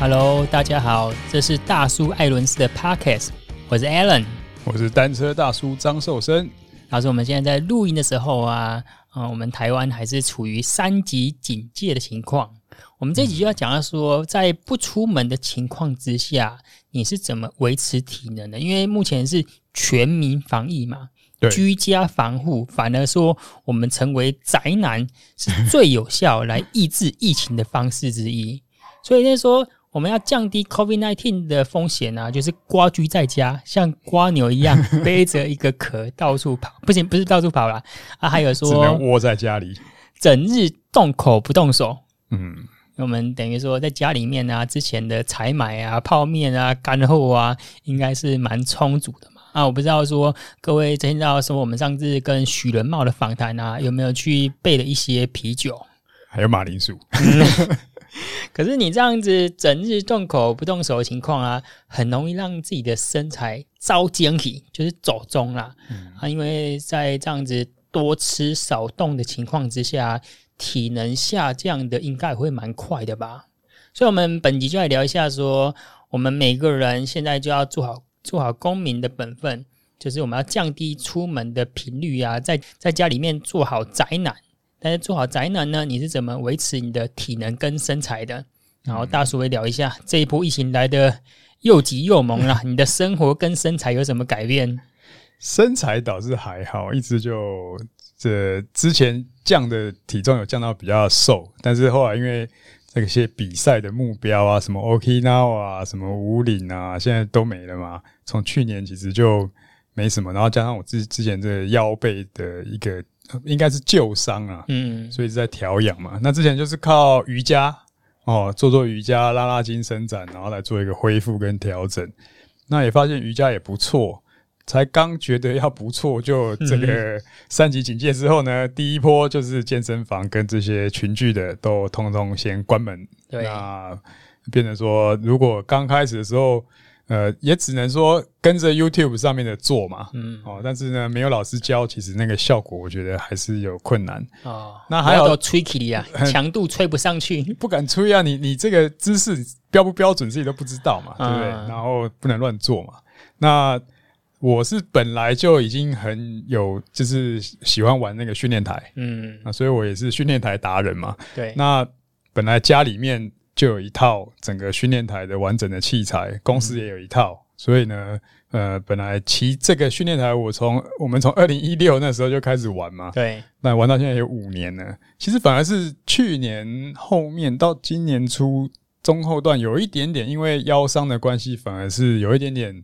Hello，大家好，这是大叔艾伦斯的 Podcast，我是 Alan，我是单车大叔张寿生。老师，我们现在在录音的时候啊，啊、呃，我们台湾还是处于三级警戒的情况。我们这集就要讲到说，在不出门的情况之下，你是怎么维持体能的？因为目前是全民防疫嘛，对居家防护，反而说我们成为宅男是最有效来抑制疫情的方式之一。所以就是说。我们要降低 COVID-19 的风险啊，就是蜗居在家，像蜗牛一样 背着一个壳到处跑。不行，不是到处跑啦。啊，还有说只能窝在家里，整日动口不动手。嗯，我们等于说在家里面啊，之前的采买啊、泡面啊、干货啊，应该是蛮充足的嘛。啊，我不知道说各位听到说我们上次跟许伦茂的访谈啊，有没有去备了一些啤酒，还有马铃薯。可是你这样子整日动口不动手的情况啊，很容易让自己的身材遭奸体，就是走中啦。嗯、啊，因为在这样子多吃少动的情况之下，体能下降的应该会蛮快的吧。所以，我们本集就来聊一下说，说我们每个人现在就要做好做好公民的本分，就是我们要降低出门的频率啊，在在家里面做好宅男。但是做好宅男呢，你是怎么维持你的体能跟身材的？然后大叔也聊一下这一波疫情来的又急又猛啊，你的生活跟身材有什么改变？身材倒是还好，一直就这之前降的体重有降到比较瘦，但是后来因为这些比赛的目标啊，什么 Okinawa 啊，什么五岭啊，现在都没了嘛。从去年其实就没什么，然后加上我之之前这个腰背的一个。应该是旧伤啊，嗯，所以是在调养嘛。那之前就是靠瑜伽哦，做做瑜伽、拉拉筋、伸展，然后来做一个恢复跟调整。那也发现瑜伽也不错，才刚觉得要不错，就这个三级警戒之后呢，嗯、第一波就是健身房跟这些群聚的都通通先关门。对，那变成说，如果刚开始的时候。呃，也只能说跟着 YouTube 上面的做嘛，嗯，哦，但是呢，没有老师教，其实那个效果我觉得还是有困难哦。那还有吹气力啊，强度吹不上去，不敢吹啊。你你这个姿势标不标准自己都不知道嘛，对不对？然后不能乱做嘛。那我是本来就已经很有，就是喜欢玩那个训练台，嗯，啊，所以我也是训练台达人嘛。对，那本来家里面。就有一套整个训练台的完整的器材，公司也有一套，嗯、所以呢，呃，本来骑这个训练台我，我从我们从二零一六那时候就开始玩嘛，对，那玩到现在有五年了。其实反而是去年后面到今年初中后段有一点点，因为腰伤的关系，反而是有一点点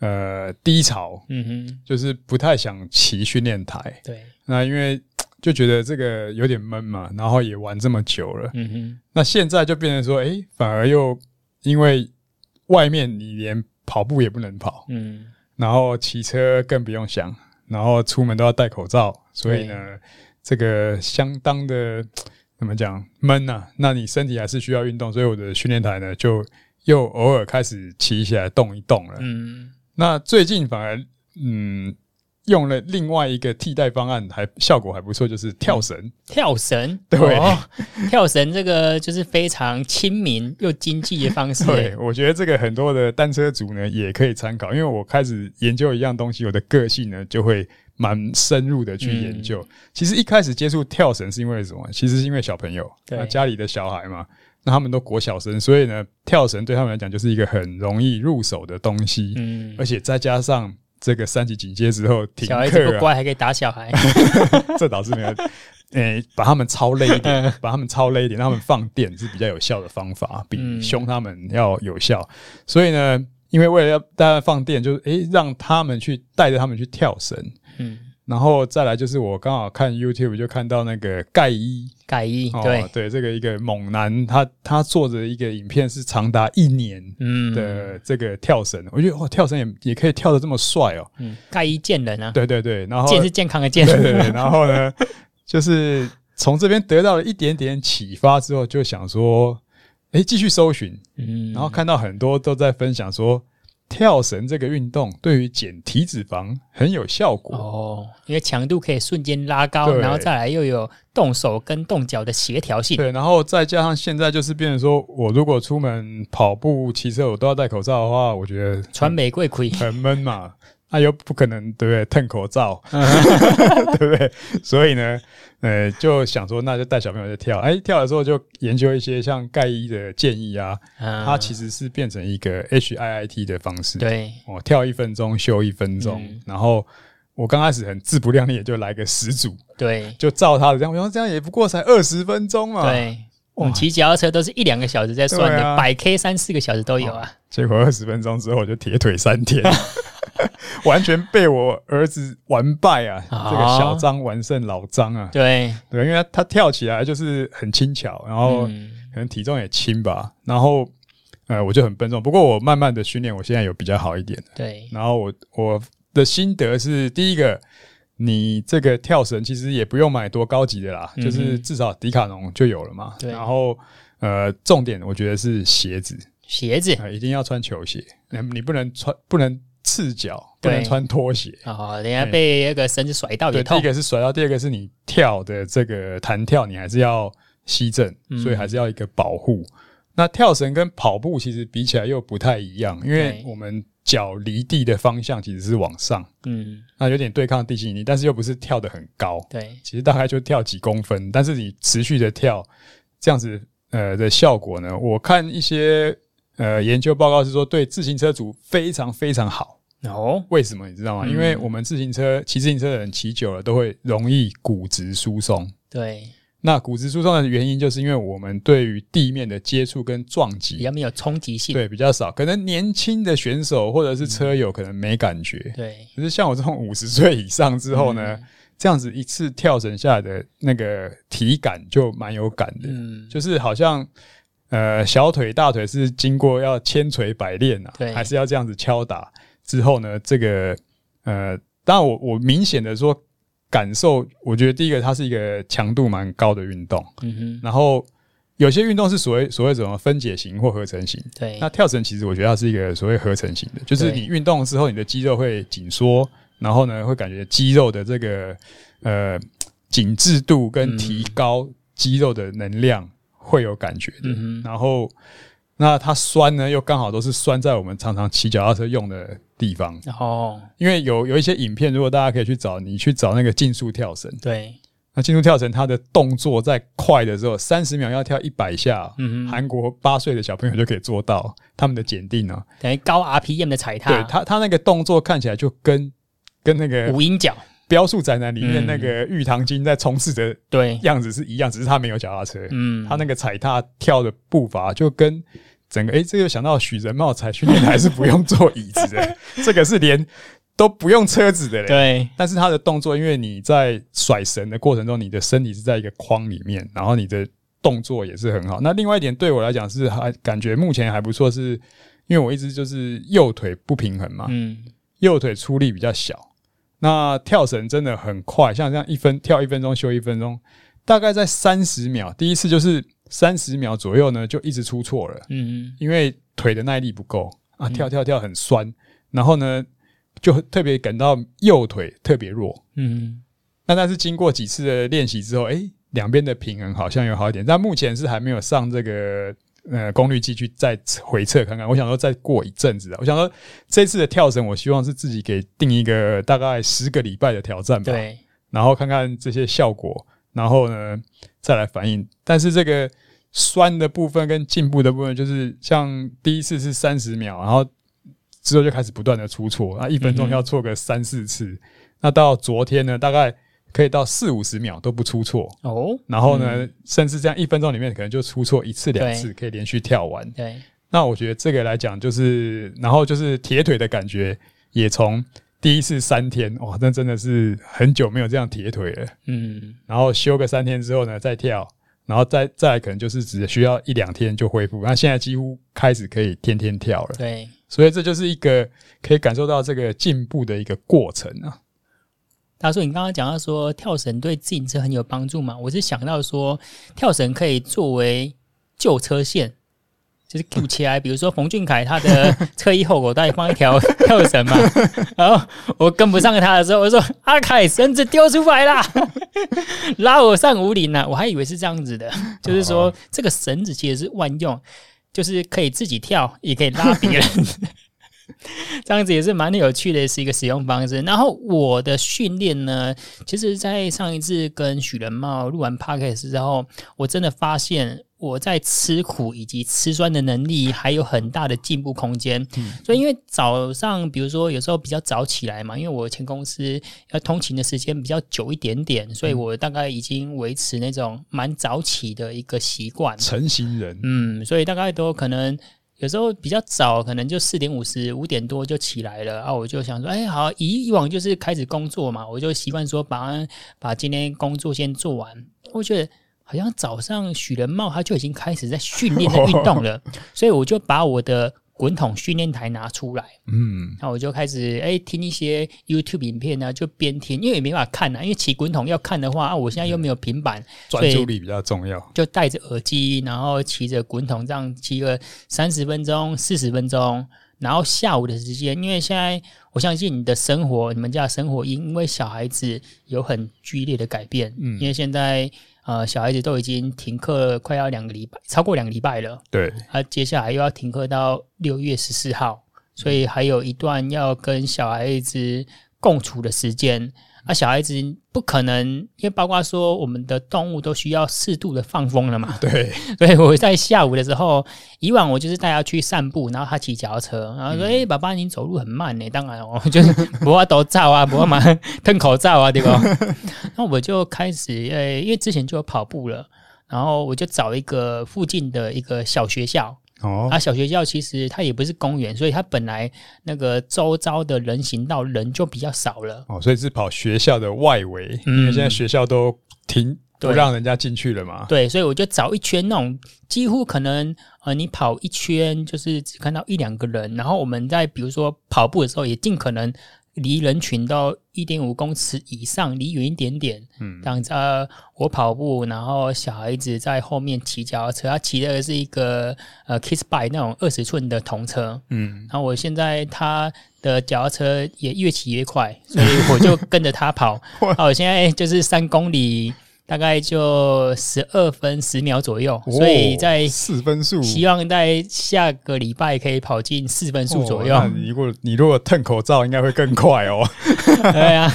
呃低潮，嗯哼，就是不太想骑训练台，对，那因为。就觉得这个有点闷嘛，然后也玩这么久了，嗯哼，那现在就变成说，诶，反而又因为外面你连跑步也不能跑，嗯，然后骑车更不用想，然后出门都要戴口罩，所以呢，这个相当的怎么讲闷呐？那你身体还是需要运动，所以我的训练台呢，就又偶尔开始骑起来动一动了，嗯，那最近反而嗯。用了另外一个替代方案，还效果还不错，就是跳绳。嗯、跳绳，对、哦，跳绳这个就是非常亲民又经济的方式。对，我觉得这个很多的单车族呢也可以参考，因为我开始研究一样东西，我的个性呢就会蛮深入的去研究。嗯、其实一开始接触跳绳是因为什么？其实是因为小朋友，那家里的小孩嘛，那他们都国小生，所以呢，跳绳对他们来讲就是一个很容易入手的东西。嗯，而且再加上。这个三级警戒之后停课，小孩子不乖还可以打小孩，这倒是没有。诶、欸，把他们操累一点，把他们操累一点，让他们放电是比较有效的方法，比凶他们要有效。所以呢，因为为了要大家放电，就是诶、欸，让他们去带着他们去跳绳。嗯。然后再来就是我刚好看 YouTube 就看到那个盖伊，盖伊，对、哦、对，这个一个猛男，他他做的一个影片是长达一年的这个跳绳，嗯、我觉得哇，跳绳也也可以跳的这么帅哦。嗯，盖伊健人啊，对对对，然后健是健康的健，对对对，然后呢，就是从这边得到了一点点启发之后，就想说，哎，继续搜寻，嗯，然后看到很多都在分享说。跳绳这个运动对于减体脂肪很有效果哦，因为强度可以瞬间拉高，然后再来又有动手跟动脚的协调性。对，然后再加上现在就是变成说，我如果出门跑步、骑车，我都要戴口罩的话，我觉得穿玫瑰盔很闷嘛。那、啊、又不可能，对不对？蹭口罩，对不对？所以呢，呃，就想说，那就带小朋友去跳。哎，跳的时候就研究一些像盖伊的建议啊，嗯、它其实是变成一个 HIIT 的方式。对，我跳一分钟，休一分钟。嗯、然后我刚开始很自不量力，也就来个十组。对，就照他的这样，我说这样也不过才二十分钟嘛。对，我们骑脚踏车都是一两个小时在算的，百、啊、K 三四个小时都有啊。结果二十分钟之后，我就铁腿三天。完全被我儿子完败啊！哦、这个小张完胜老张啊！对对，因为他他跳起来就是很轻巧，然后可能体重也轻吧，然后呃我就很笨重。不过我慢慢的训练，我现在有比较好一点。对，然后我我的心得是，第一个，你这个跳绳其实也不用买多高级的啦，嗯、就是至少迪卡侬就有了嘛。对，然后呃重点我觉得是鞋子，鞋子、呃、一定要穿球鞋，你不能穿不能。赤脚不能穿拖鞋。哦，人家被那个绳子甩到也痛。对，第一个是甩到，第二个是你跳的这个弹跳，你还是要吸震，所以还是要一个保护。嗯、那跳绳跟跑步其实比起来又不太一样，因为我们脚离地的方向其实是往上，嗯，那有点对抗地心引力，但是又不是跳得很高，对，其实大概就跳几公分，但是你持续的跳，这样子呃的效果呢，我看一些呃研究报告是说对自行车族非常非常好。哦，为什么你知道吗？嗯、因为我们自行车骑自行车的人骑久了都会容易骨质疏松。对，那骨质疏松的原因就是因为我们对于地面的接触跟撞击比较没有冲击性，对，比较少。可能年轻的选手或者是车友可能没感觉，嗯、对。可是像我这种五十岁以上之后呢，嗯、这样子一次跳绳下来的那个体感就蛮有感的，嗯，就是好像呃小腿大腿是经过要千锤百炼啊，对，还是要这样子敲打。之后呢，这个呃，当然我我明显的说感受，我觉得第一个它是一个强度蛮高的运动，嗯哼。然后有些运动是所谓所谓什么分解型或合成型，对。那跳绳其实我觉得它是一个所谓合成型的，就是你运动之后，你的肌肉会紧缩，然后呢会感觉肌肉的这个呃紧致度跟提高肌肉的能量会有感觉的，嗯。然后那它酸呢又刚好都是酸在我们常常骑脚踏车用的。地方。哦，因为有有一些影片，如果大家可以去找，你去找那个竞速跳绳，对，那竞速跳绳它的动作在快的时候，三十秒要跳一百下，嗯哼，韩国八岁的小朋友就可以做到，他们的检定呢，等于高 RPM 的踩踏，对他他那个动作看起来就跟跟那个无影脚飙速宅男里面那个玉堂金在冲刺的对样子是一样，只是他没有脚踏车，嗯，他那个踩踏跳的步伐就跟。整个哎、欸，这个想到许仁茂才训练还是不用坐椅子的，这个是连都不用车子的嘞。对，但是他的动作，因为你在甩绳的过程中，你的身体是在一个框里面，然后你的动作也是很好。那另外一点对我来讲是还感觉目前还不错，是因为我一直就是右腿不平衡嘛，嗯，右腿出力比较小。那跳绳真的很快，像这样一分跳一分钟休一分钟，大概在三十秒，第一次就是。三十秒左右呢，就一直出错了。嗯，因为腿的耐力不够啊，跳跳跳很酸，然后呢，就特别感到右腿特别弱。嗯，那但是经过几次的练习之后，诶，两边的平衡好像有好一点。但目前是还没有上这个呃功率计去再回测看看。我想说再过一阵子啊，我想说这次的跳绳，我希望是自己给定一个大概十个礼拜的挑战吧。对，然后看看这些效果。然后呢，再来反应。但是这个酸的部分跟进步的部分，就是像第一次是三十秒，然后之后就开始不断的出错，那一分钟要错个三四次。嗯、那到昨天呢，大概可以到四五十秒都不出错哦。然后呢，嗯、甚至这样一分钟里面可能就出错一次两次，可以连续跳完。对。那我觉得这个来讲，就是然后就是铁腿的感觉也从。第一次三天哇，那真的是很久没有这样铁腿了。嗯，然后休个三天之后呢，再跳，然后再再来可能就是只需要一两天就恢复。那现在几乎开始可以天天跳了。对，所以这就是一个可以感受到这个进步的一个过程啊。大叔，你刚刚讲到说跳绳对自行车很有帮助嘛？我是想到说跳绳可以作为救车线。就是 鼓起来，比如说冯俊凯他的车衣后口袋放一条跳绳嘛，然后我跟不上他的时候，我说阿凯绳子丢出来啦，拉我上五岭了，我还以为是这样子的，就是说这个绳子其实是万用，就是可以自己跳，也可以拉别人。这样子也是蛮有趣的，是一个使用方式。然后我的训练呢，其实，在上一次跟许仁茂录完 podcast 之后，我真的发现我在吃苦以及吃酸的能力还有很大的进步空间。嗯、所以，因为早上，比如说有时候比较早起来嘛，因为我前公司要通勤的时间比较久一点点，所以我大概已经维持那种蛮早起的一个习惯。成型人，嗯，所以大概都可能。有时候比较早，可能就四点五十、五点多就起来了啊！我就想说，哎，好，以以往就是开始工作嘛，我就习惯说把把今天工作先做完。我觉得好像早上许仁茂他就已经开始在训练在运动了，所以我就把我的。滚筒训练台拿出来，嗯，那我就开始哎、欸、听一些 YouTube 影片呢，就边听，因为也没法看啊，因为骑滚筒要看的话啊，我现在又没有平板，专注力比较重要，就戴着耳机，然后骑着滚筒这样骑个三十分钟、四十分钟，然后下午的时间，因为现在我相信你的生活，你们家的生活因为小孩子有很剧烈的改变，嗯，因为现在。呃，小孩子都已经停课快要两个礼拜，超过两个礼拜了。对，他、啊、接下来又要停课到六月十四号，所以还有一段要跟小孩子共处的时间。那、啊、小孩子不可能，因为包括说我们的动物都需要适度的放风了嘛。对，所以我在下午的时候，以往我就是带他去散步，然后他骑脚踏车，然后说：“哎、嗯欸，爸爸，你走路很慢呢。”当然哦，就是不要抖罩啊，不要嘛吞口罩啊，对吧？那我就开始，诶、欸，因为之前就有跑步了，然后我就找一个附近的一个小学校。哦，啊，小学校其实它也不是公园，所以它本来那个周遭的人行道人就比较少了。哦，所以是跑学校的外围，嗯，因为现在学校都停，不让人家进去了嘛。对，所以我就找一圈那种，几乎可能呃，你跑一圈就是只看到一两个人，然后我们在比如说跑步的时候，也尽可能。离人群到一点五公尺以上，离远一点点。嗯，这样子，呃，我跑步，然后小孩子在后面骑脚踏车，他骑的是一个呃 Kiss Bike 那种二十寸的童车。嗯，然后我现在他的脚踏车也越骑越快，所以 我就跟着他跑。啊，我现在就是三公里。大概就十二分十秒左右，哦、所以在四分数，希望在下个礼拜可以跑进四分数左右。哦、你如果你如果吞口罩，应该会更快哦。对啊，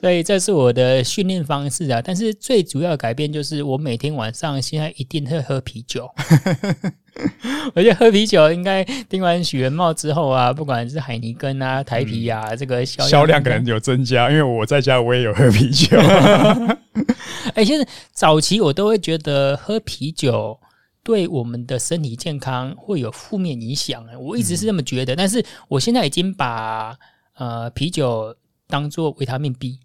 所以这是我的训练方式啊。但是最主要的改变就是，我每天晚上现在一定会喝啤酒。我觉得喝啤酒应该听完许元茂之后啊，不管是海尼根啊、台啤啊，嗯、这个销销量可能有增加。因为我在家我也有喝啤酒。哎、欸，其实早期我都会觉得喝啤酒对我们的身体健康会有负面影响，我一直是这么觉得。嗯、但是我现在已经把呃啤酒当做维他命 B。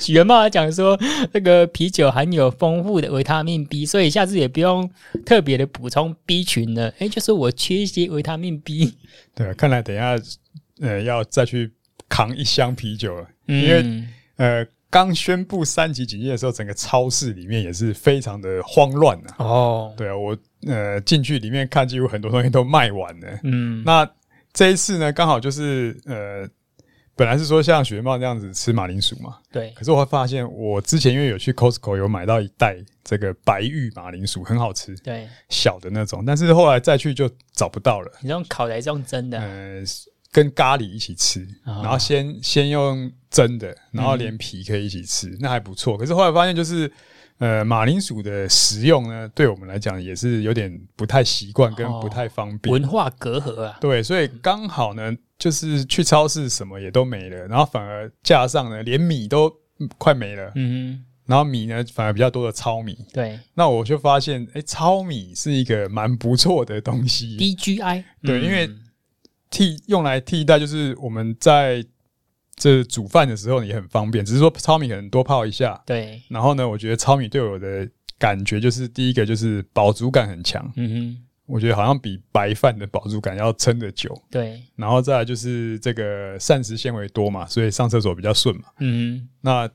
许元茂还讲说，这个啤酒含有丰富的维他命 B，所以下次也不用特别的补充 B 群了。哎、欸，就是我缺一些维他命 B。对，看来等一下呃要再去扛一箱啤酒了，嗯、因为呃。刚宣布三级警戒的时候，整个超市里面也是非常的慌乱啊。哦，对啊，我呃进去里面看，几乎很多东西都卖完了。嗯，那这一次呢，刚好就是呃，本来是说像许仁茂这样子吃马铃薯嘛。对。可是我会发现，我之前因为有去 Costco 有买到一袋这个白玉马铃薯，很好吃。对。小的那种，但是后来再去就找不到了。你用烤的，还是用蒸的。呃。跟咖喱一起吃，然后先先用蒸的，然后连皮可以一起吃，嗯、那还不错。可是后来发现，就是呃马铃薯的食用呢，对我们来讲也是有点不太习惯，跟不太方便。文化隔阂啊。对，所以刚好呢，就是去超市什么也都没了，然后反而架上呢连米都快没了。嗯哼，然后米呢反而比较多的糙米。对，那我就发现，哎，糙米是一个蛮不错的东西。DGI。对，因为。替用来替代，就是我们在这煮饭的时候也很方便。只是说糙米可能多泡一下，对。然后呢，我觉得糙米对我的感觉就是第一个就是饱足感很强，嗯哼。我觉得好像比白饭的饱足感要撑得久，对。然后再来就是这个膳食纤维多嘛，所以上厕所比较顺嘛，嗯哼。那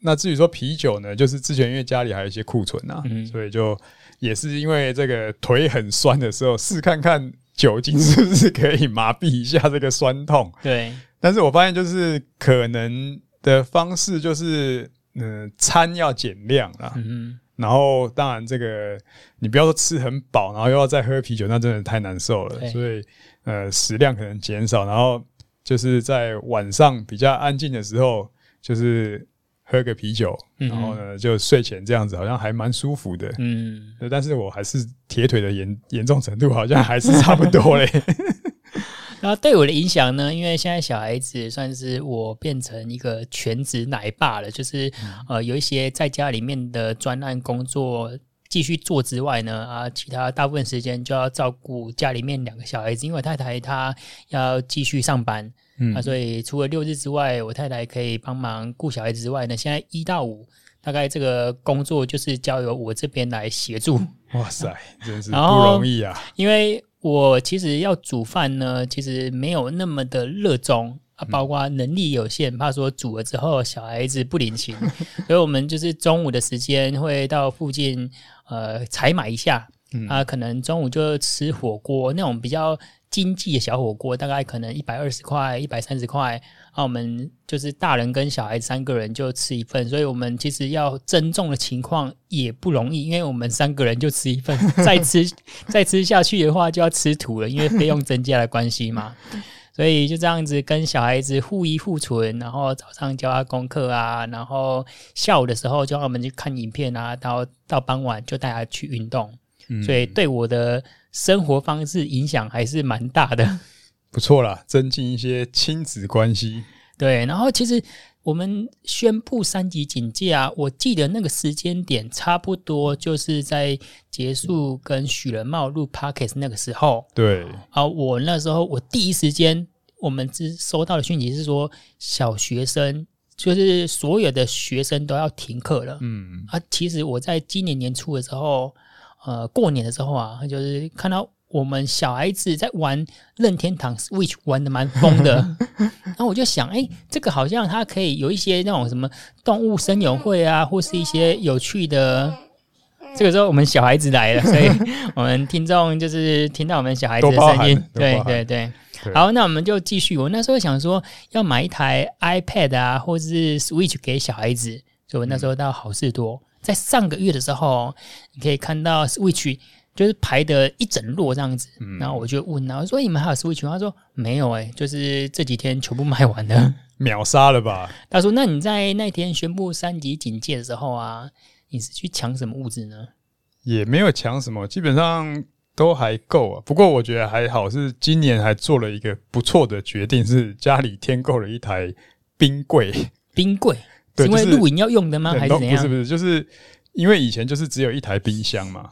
那至于说啤酒呢，就是之前因为家里还有一些库存呐、啊，嗯、所以就也是因为这个腿很酸的时候，试看看酒精是不是可以麻痹一下这个酸痛。对，但是我发现就是可能的方式就是，嗯、呃，餐要减量啦。嗯然后，当然，这个你不要说吃很饱，然后又要再喝啤酒，那真的太难受了。对所以，呃，食量可能减少，然后就是在晚上比较安静的时候，就是喝个啤酒，嗯、然后呢，就睡前这样子，好像还蛮舒服的。嗯，但是我还是铁腿的严严重程度，好像还是差不多嘞。然后对我的影响呢，因为现在小孩子算是我变成一个全职奶爸了，就是呃有一些在家里面的专案工作继续做之外呢，啊，其他大部分时间就要照顾家里面两个小孩子，因为我太太她要继续上班，嗯，啊，所以除了六日之外，我太太可以帮忙顾小孩子之外呢，现在一到五大概这个工作就是交由我这边来协助。哇塞，真是不容易啊！因为我其实要煮饭呢，其实没有那么的热衷啊，包括能力有限，怕说煮了之后小孩子不领情，所以我们就是中午的时间会到附近呃采买一下啊，可能中午就吃火锅那种比较。经济的小火锅大概可能一百二十块、一百三十块，那我们就是大人跟小孩三个人就吃一份，所以我们其实要增重的情况也不容易，因为我们三个人就吃一份，再吃再吃下去的话就要吃土了，因为费用增加的关系嘛，所以就这样子跟小孩子互依互存，然后早上教他功课啊，然后下午的时候就让我们去看影片啊，然后到傍晚就带他去运动，所以对我的。生活方式影响还是蛮大的，不错啦，增进一些亲子关系。对，然后其实我们宣布三级警戒啊，我记得那个时间点差不多就是在结束跟许仁茂录 Podcast 那个时候。对，啊，我那时候我第一时间我们只收到的讯息是说，小学生就是所有的学生都要停课了。嗯，啊，其实我在今年年初的时候。呃，过年的时候啊，就是看到我们小孩子在玩任天堂 Switch 玩的蛮疯的，然后我就想，哎、欸，这个好像它可以有一些那种什么动物森友会啊，或是一些有趣的。这个时候我们小孩子来了，所以 我们听众就是听到我们小孩子的声音，对对对。好，那我们就继续。我那时候想说要买一台 iPad 啊，或者是 Switch 给小孩子，所以我那时候到好事多。在上个月的时候，你可以看到 Switch 就是排的一整摞这样子，嗯、然后我就问他，我说你们还有 Switch 吗？他说没有哎、欸，就是这几天全部卖完了，秒杀了吧？他说那你在那天宣布三级警戒的时候啊，你是去抢什么物资呢？也没有抢什么，基本上都还够啊。不过我觉得还好，是今年还做了一个不错的决定，是家里添购了一台冰柜，冰柜。对因为露营要用的吗？还是怎样？不是不是，就是因为以前就是只有一台冰箱嘛。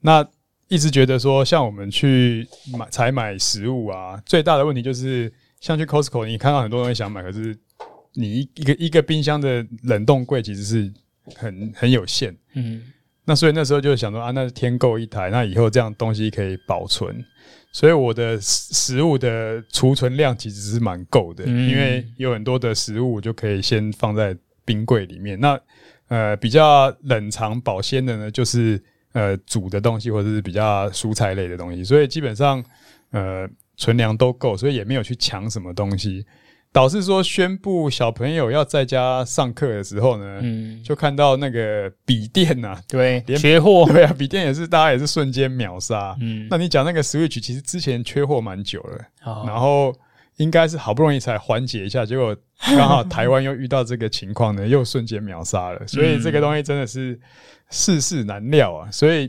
那一直觉得说，像我们去买采买食物啊，最大的问题就是，像去 Costco，你看到很多东西想买，可是你一一个一个冰箱的冷冻柜其实是很很有限。嗯。那所以那时候就想说啊，那添购一台，那以后这样东西可以保存。所以我的食物的储存量其实是蛮够的，嗯、因为有很多的食物就可以先放在。冰柜里面，那呃比较冷藏保鲜的呢，就是呃煮的东西或者是比较蔬菜类的东西，所以基本上呃存粮都够，所以也没有去抢什么东西。导致说宣布小朋友要在家上课的时候呢，嗯，就看到那个笔电呐，对，连缺货，对啊，笔电也是大家也是瞬间秒杀。嗯，那你讲那个 Switch 其实之前缺货蛮久了，哦、然后。应该是好不容易才缓解一下，结果 刚好台湾又遇到这个情况呢，又瞬间秒杀了。所以这个东西真的是世事难料啊。所以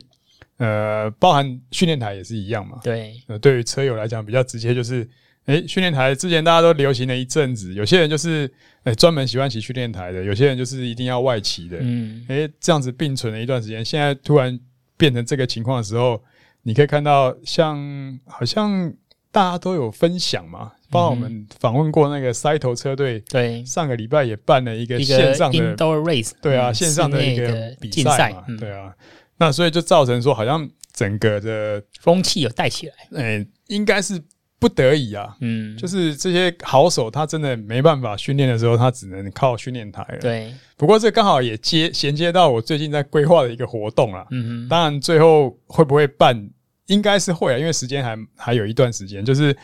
呃，包含训练台也是一样嘛。对，呃，对于车友来讲比较直接，就是诶，训练台之前大家都流行了一阵子，有些人就是诶专门喜欢骑训练台的，有些人就是一定要外骑的。嗯，诶，这样子并存了一段时间，现在突然变成这个情况的时候，你可以看到像好像大家都有分享嘛。包括我们访问过那个塞头车队，对，上个礼拜也办了一个线上的 indoor race，对啊，线上的一个比赛嘛，对啊，那所以就造成说，好像整个的风气有带起来，诶，应该是不得已啊，嗯，就是这些好手他真的没办法训练的时候，他只能靠训练台了。对，不过这刚好也接衔接到我最近在规划的一个活动啦。嗯哼，当然最后会不会办，应该是会啊，因为时间还还有一段时间。就是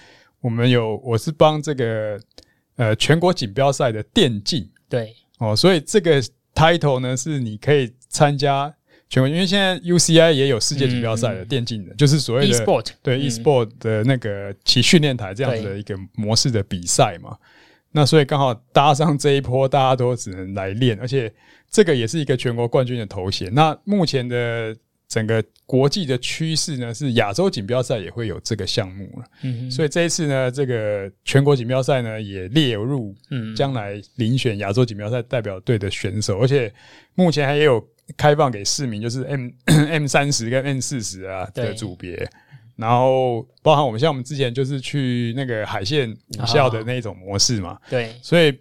我们有，我是帮这个呃全国锦标赛的电竞，对哦，所以这个 title 呢是你可以参加。全国，因为现在 UCI 也有世界锦标赛的电竞的，嗯、就是所谓的 e-sport，对 e-sport 的那个其训练台这样子的一个模式的比赛嘛。那所以刚好搭上这一波，大家都只能来练，而且这个也是一个全国冠军的头衔。那目前的整个国际的趋势呢，是亚洲锦标赛也会有这个项目了。嗯，所以这一次呢，这个全国锦标赛呢也列入将来遴选亚洲锦标赛代表队的选手，而且目前还有。开放给市民，就是 M M 三十跟 M 四十啊的组别，然后包含我们像我们之前就是去那个海线武校的那种模式嘛，对，所以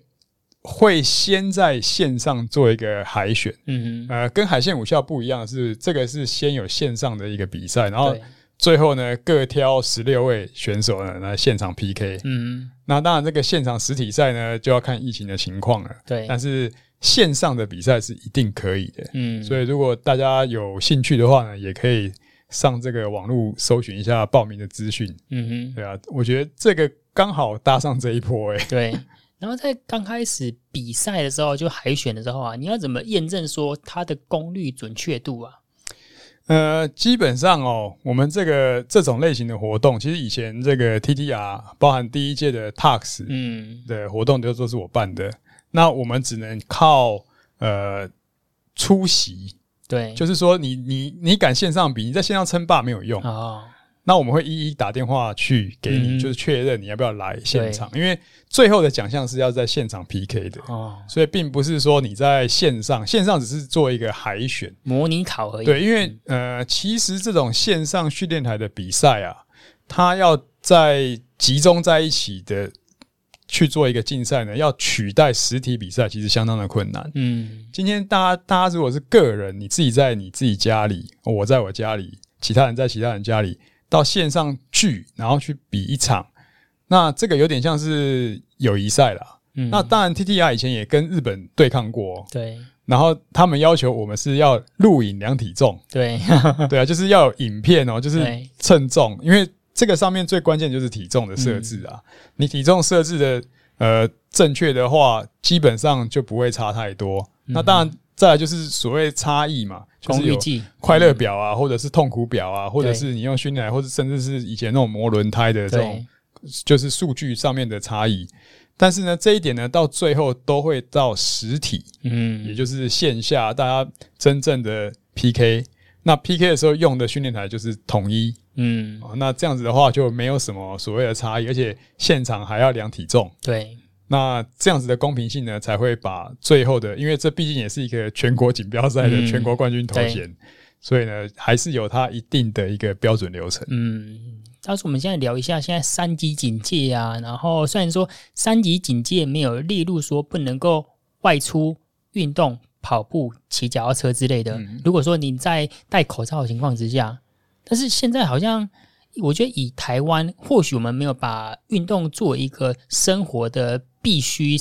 会先在线上做一个海选，嗯呃，跟海线武校不一样是，这个是先有线上的一个比赛，然后最后呢各挑十六位选手呢来现场 PK，嗯，那当然这个现场实体赛呢就要看疫情的情况了，对，但是。线上的比赛是一定可以的，嗯，所以如果大家有兴趣的话呢，也可以上这个网络搜寻一下报名的资讯，嗯哼，对啊，我觉得这个刚好搭上这一波，欸，诶，对。然后在刚开始比赛的时候，就海选的时候啊，你要怎么验证说它的功率准确度啊？呃，基本上哦，我们这个这种类型的活动，其实以前这个 TTR 包含第一届的 Tax 嗯的活动，都都是我办的。那我们只能靠呃出席，对，就是说你你你敢线上比，你在线上称霸没有用啊。那我们会一一打电话去给你，就是确认你要不要来现场，因为最后的奖项是要在现场 PK 的哦，所以并不是说你在线上，线上只是做一个海选模拟考而已。对，因为呃，其实这种线上训练台的比赛啊，它要在集中在一起的。去做一个竞赛呢，要取代实体比赛，其实相当的困难。嗯，今天大家大家如果是个人，你自己在你自己家里，我在我家里，其他人在其他人家里，到线上聚，然后去比一场，那这个有点像是友谊赛啦。嗯，那当然，TTR 以前也跟日本对抗过。对，然后他们要求我们是要录影量体重。对，对啊，就是要有影片哦，就是称重，因为。这个上面最关键就是体重的设置啊，你体重设置的呃正确的话，基本上就不会差太多。那当然，再来就是所谓差异嘛，就是有快乐表啊，或者是痛苦表啊，或者是你用训练，或者甚至是以前那种磨轮胎的这种，就是数据上面的差异。但是呢，这一点呢，到最后都会到实体，嗯，也就是线下大家真正的 PK。那 PK 的时候用的训练台就是统一。嗯，那这样子的话就没有什么所谓的差异，而且现场还要量体重。对，那这样子的公平性呢，才会把最后的，因为这毕竟也是一个全国锦标赛的全国冠军头衔，嗯，所以呢，还是有它一定的一个标准流程。嗯，到时候我们现在聊一下现在三级警戒啊，然后虽然说三级警戒没有列入说不能够外出运动、跑步、骑脚踏车之类的，嗯，如果说你在戴口罩的情况之下。但是现在好像，我觉得以台湾，或许我们没有把运动作为一个生活的必须，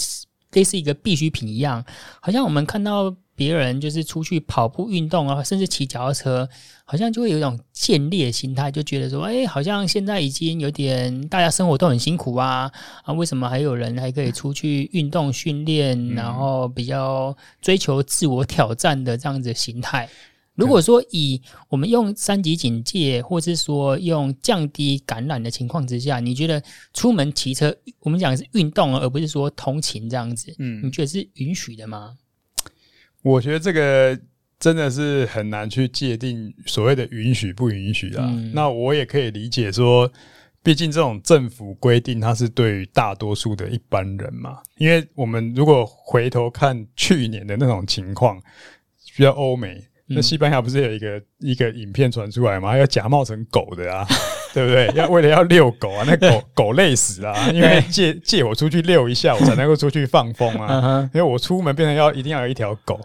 类似一个必需品一样。好像我们看到别人就是出去跑步运动啊，甚至骑脚踏车，好像就会有一种见猎心态，就觉得说，哎，好像现在已经有点大家生活都很辛苦啊，啊，为什么还有人还可以出去运动训练，然后比较追求自我挑战的这样子的心态？如果说以我们用三级警戒，或是说用降低感染的情况之下，你觉得出门骑车，我们讲的是运动，而不是说通勤这样子，嗯，你觉得是允许的吗？我觉得这个真的是很难去界定所谓的允许不允许啊。嗯，那我也可以理解说，毕竟这种政府规定，它是对于大多数的一般人嘛。因为我们如果回头看去年的那种情况，比较欧美。那西班牙不是有一个一个影片传出来吗？要假冒成狗的啊，对不对？要为了要遛狗啊，那狗 狗累死了啊，因为借借我出去遛一下，我才能够出去放风啊。因为我出门变成要一定要有一条狗。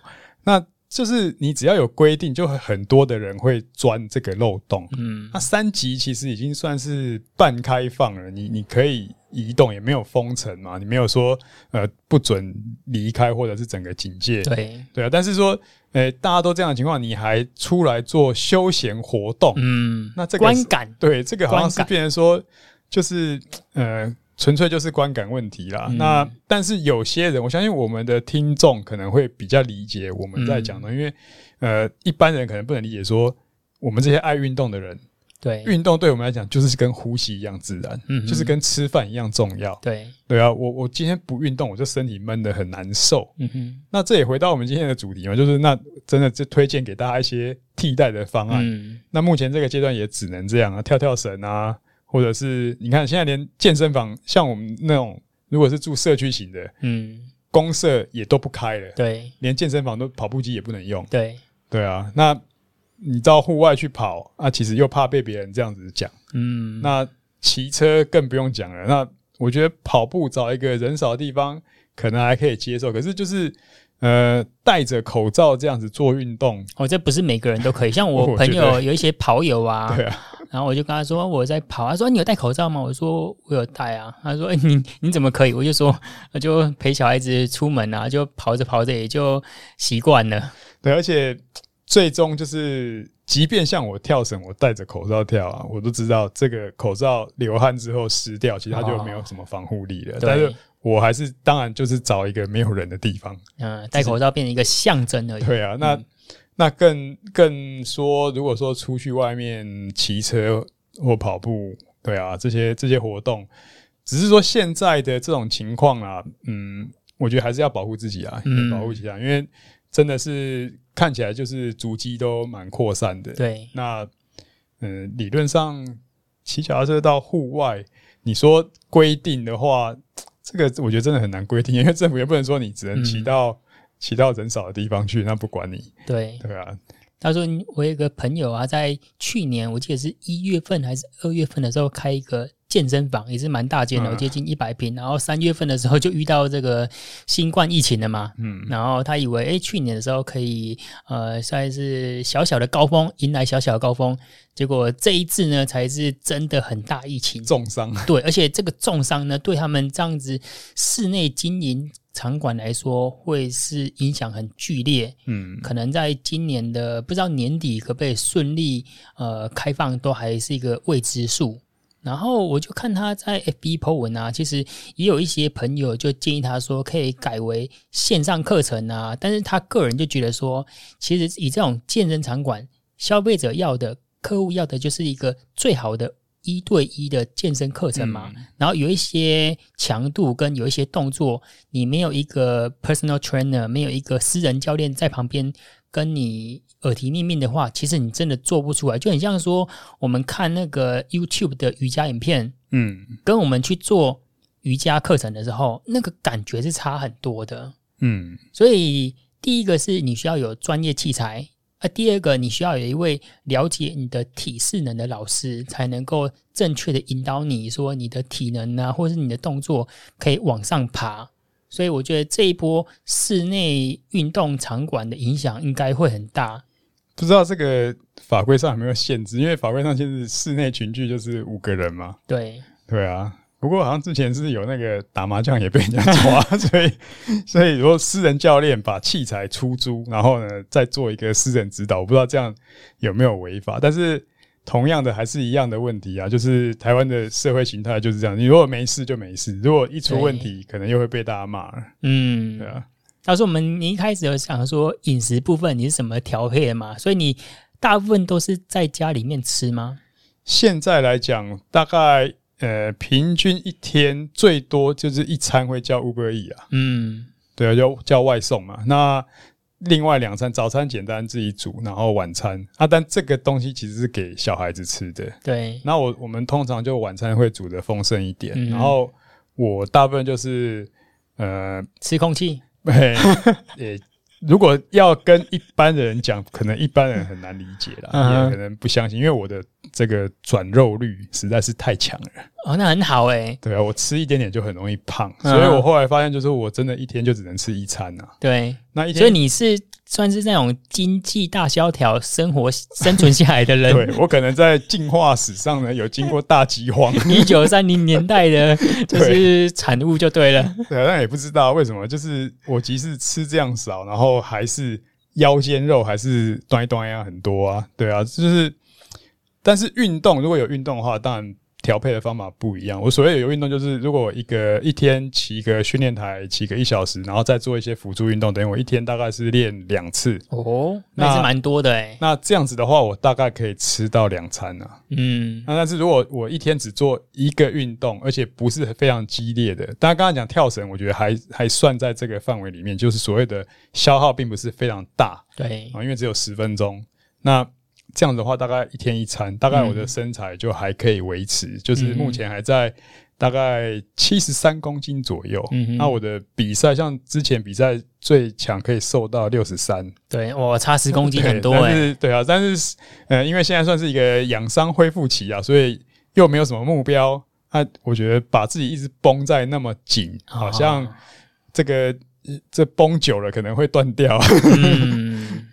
那就是你只要有规定，就会很多的人会钻这个漏洞。嗯，那三级其实已经算是半开放了，你你可以移动，也没有封城嘛，你没有说呃不准离开或者是整个警戒。对对啊，但是说，呃、欸，大家都这样的情况，你还出来做休闲活动，嗯，那这个观感对这个好像是变成说，就是呃。纯粹就是观感问题啦。嗯、那但是有些人，我相信我们的听众可能会比较理解我们在讲的，嗯、因为呃，一般人可能不能理解说，我们这些爱运动的人，对运动对我们来讲就是跟呼吸一样自然，嗯，就是跟吃饭一样重要。对对啊，我我今天不运动，我就身体闷得很难受。嗯哼，那这也回到我们今天的主题嘛，就是那真的就推荐给大家一些替代的方案。嗯，那目前这个阶段也只能这样啊，跳跳绳啊。或者是你看，现在连健身房像我们那种，如果是住社区型的，嗯，公社也都不开了，对，连健身房都跑步机也不能用，对，对啊。那你到户外去跑啊，其实又怕被别人这样子讲，嗯，那骑车更不用讲了。那我觉得跑步找一个人少的地方，可能还可以接受，可是就是。呃，戴着口罩这样子做运动，哦，这不是每个人都可以。像 我朋友有一些跑友啊，对啊，然后我就跟他说我在跑，他说你有戴口罩吗？我说我有戴啊。他说诶你你怎么可以？我就说我就陪小孩子出门啊，就跑着跑着也就习惯了。对，而且最终就是，即便像我跳绳，我戴着口罩跳啊，我都知道这个口罩流汗之后湿掉，其实它就没有什么防护力了。哦、但是。我还是当然就是找一个没有人的地方，嗯，戴口罩变成一个象征而已。对啊，那、嗯、那更更说，如果说出去外面骑车或跑步，对啊，这些这些活动，只是说现在的这种情况啊，嗯，我觉得还是要保护自己啊，嗯、保护其他，因为真的是看起来就是足迹都蛮扩散的。对，那嗯，理论上骑脚踏车到户外，你说规定的话。这个我觉得真的很难规定，因为政府也不能说你只能骑到骑、嗯、到人少的地方去，那不管你。对对啊，他说我有个朋友啊，在去年我记得是一月份还是二月份的时候开一个。健身房也是蛮大间的，接近一百平。然后三月份的时候就遇到这个新冠疫情了嘛，嗯，然后他以为，哎，去年的时候可以，呃，算是小小的高峰，迎来小小的高峰。结果这一次呢，才是真的很大疫情，重伤。对，而且这个重伤呢，对他们这样子室内经营场馆来说，会是影响很剧烈。嗯，可能在今年的不知道年底可不可以顺利呃开放，都还是一个未知数。然后我就看他在 FB po 文啊，其实也有一些朋友就建议他说可以改为线上课程啊，但是他个人就觉得说，其实以这种健身场馆，消费者要的、客户要的就是一个最好的一对一的健身课程嘛。嗯、然后有一些强度跟有一些动作，你没有一个 personal trainer，没有一个私人教练在旁边跟你。耳提面命的话，其实你真的做不出来，就很像说我们看那个 YouTube 的瑜伽影片，嗯，跟我们去做瑜伽课程的时候，那个感觉是差很多的，嗯。所以第一个是你需要有专业器材，啊，第二个你需要有一位了解你的体适能的老师，才能够正确的引导你说你的体能啊，或者是你的动作可以往上爬。所以我觉得这一波室内运动场馆的影响应该会很大。不知道这个法规上有没有限制？因为法规上限制室内群聚就是五个人嘛。对对啊，不过好像之前是有那个打麻将也被人家抓，所以所以如果私人教练把器材出租，然后呢再做一个私人指导，我不知道这样有没有违法。但是同样的还是一样的问题啊，就是台湾的社会形态就是这样，你如果没事就没事，如果一出问题，可能又会被大家骂了。嗯，对啊。他说：“我们你一开始有想说饮食部分你是怎么调配的嘛？所以你大部分都是在家里面吃吗？现在来讲，大概呃平均一天最多就是一餐会叫 Uber Eats 啊。嗯，对啊，就叫外送嘛。那另外两餐，早餐简单自己煮，然后晚餐啊，但这个东西其实是给小孩子吃的。对。那我我们通常就晚餐会煮的丰盛一点，嗯、然后我大部分就是呃吃空气。”对，也如果要跟一般的人讲，可能一般人很难理解啦，嗯、也可能不相信，因为我的这个转肉率实在是太强了。哦，那很好哎、欸。对啊，我吃一点点就很容易胖，嗯、所以我后来发现，就是我真的一天就只能吃一餐呐、啊。对，那一天，所以你是算是那种经济大萧条、生活生存下来的人。对，我可能在进化史上呢，有经过大饥荒，一九三零年代的，就是产物就对了。对，但也不知道为什么，就是我即使吃这样少，然后还是腰间肉还是端一端呀很多啊。对啊，就是，但是运动如果有运动的话，当然。调配的方法不一样。我所谓有运动，就是如果我一个一天骑个训练台，骑个一小时，然后再做一些辅助运动，等于我一天大概是练两次。哦，那还是蛮多的诶。那这样子的话，我大概可以吃到两餐呢。嗯，那但是如果我一天只做一个运动，而且不是非常激烈的，大家刚才讲跳绳，我觉得还还算在这个范围里面，就是所谓的消耗并不是非常大。对啊，因为只有十分钟。那这样的话，大概一天一餐，大概我的身材就还可以维持，嗯、就是目前还在大概七十三公斤左右。嗯，那我的比赛，像之前比赛最强可以瘦到六十三。对，我差十公斤很多哎、欸。对啊，但是呃，因为现在算是一个养伤恢复期啊，所以又没有什么目标。那我觉得把自己一直绷在那么紧，好像这个这绷久了可能会断掉。嗯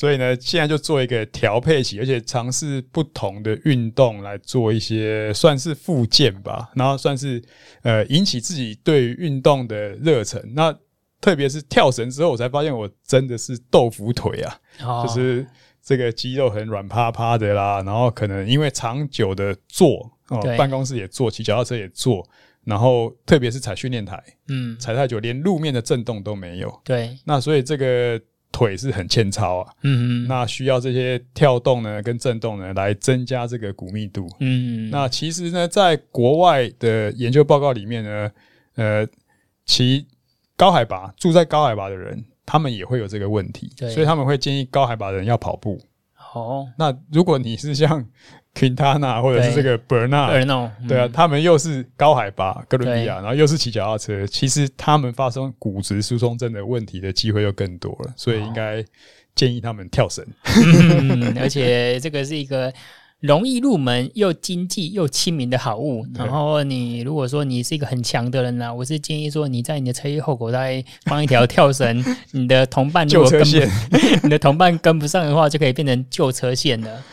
所以呢，现在就做一个调配期，而且尝试不同的运动来做一些算是复健吧，然后算是呃引起自己对于运动的热忱。那特别是跳绳之后，我才发现我真的是豆腐腿啊，哦、就是这个肌肉很软趴趴的啦。然后可能因为长久的坐哦，对办公室也坐，骑脚踏车也坐，然后特别是踩训练台，嗯，踩太久连路面的震动都没有。对，那所以这个。腿是很欠操啊，嗯嗯，那需要这些跳动呢跟震动呢来增加这个骨密度，嗯嗯，那其实呢，在国外的研究报告里面呢，呃，其高海拔住在高海拔的人，他们也会有这个问题，对。所以他们会建议高海拔的人要跑步。哦，那如果你是像 Quintana 或者是这个 Bernard，对啊，他们又是高海拔哥伦比亚，然后又是骑脚踏车，其实他们发生骨质疏松症的问题的机会又更多了，所以应该建议他们跳绳。嗯，而且这个是一个。容易入门又经济又亲民的好物。然后你如果说你是一个很强的人呢、啊，我是建议说你在你的车衣后口袋放一条跳绳，你的同伴如果跟不 你的同伴跟不上的话，就可以变成旧车线了。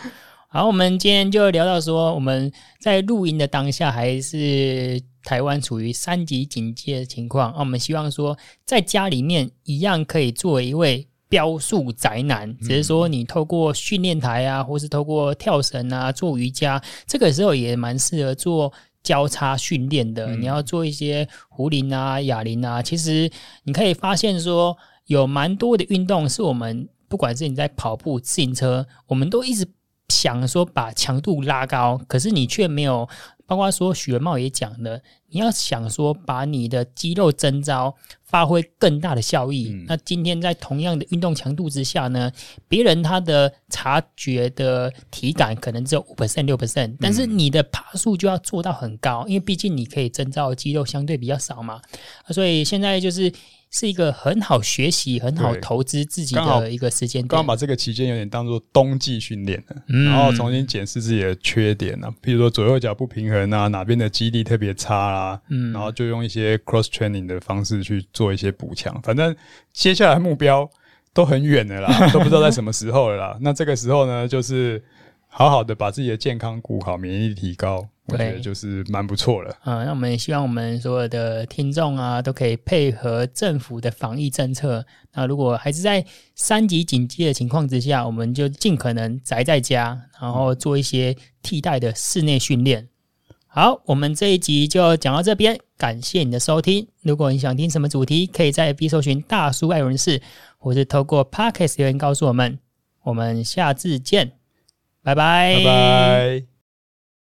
好，我们今天就聊到说，我们在录音的当下还是台湾处于三级警戒的情况，那我们希望说在家里面一样可以作为一位。标速宅男，只是说你透过训练台啊，或是透过跳绳啊，做瑜伽，这个时候也蛮适合做交叉训练的。嗯、你要做一些壶铃啊、哑铃啊，其实你可以发现说，有蛮多的运动是我们不管是你在跑步、自行车，我们都一直想说把强度拉高，可是你却没有。包括说许文茂也讲了，你要想说把你的肌肉增招发挥更大的效益，嗯、那今天在同样的运动强度之下呢，别人他的察觉的体感可能只有五 percent 六 percent，但是你的爬速就要做到很高，因为毕竟你可以增造肌肉相对比较少嘛，所以现在就是。是一个很好学习、很好投资自己的一个时间点。刚好把这个期间有点当做冬季训练了，嗯、然后重新检视自己的缺点啊，比如说左右脚不平衡啊，哪边的肌力特别差啊，嗯，然后就用一些 cross training 的方式去做一些补强。反正接下来目标都很远的啦，都不知道在什么时候了啦。那这个时候呢，就是好好的把自己的健康顾好，免疫力提高。我觉得就是蛮不错了。嗯，那我们也希望我们所有的听众啊，都可以配合政府的防疫政策。那如果还是在三级警戒的情况之下，我们就尽可能宅在家，然后做一些替代的室内训练。好，我们这一集就讲到这边，感谢你的收听。如果你想听什么主题，可以在 FB 搜寻“大叔爱人士”，或是透过 Podcast 留言告诉我们。我们下次见，拜拜，拜拜。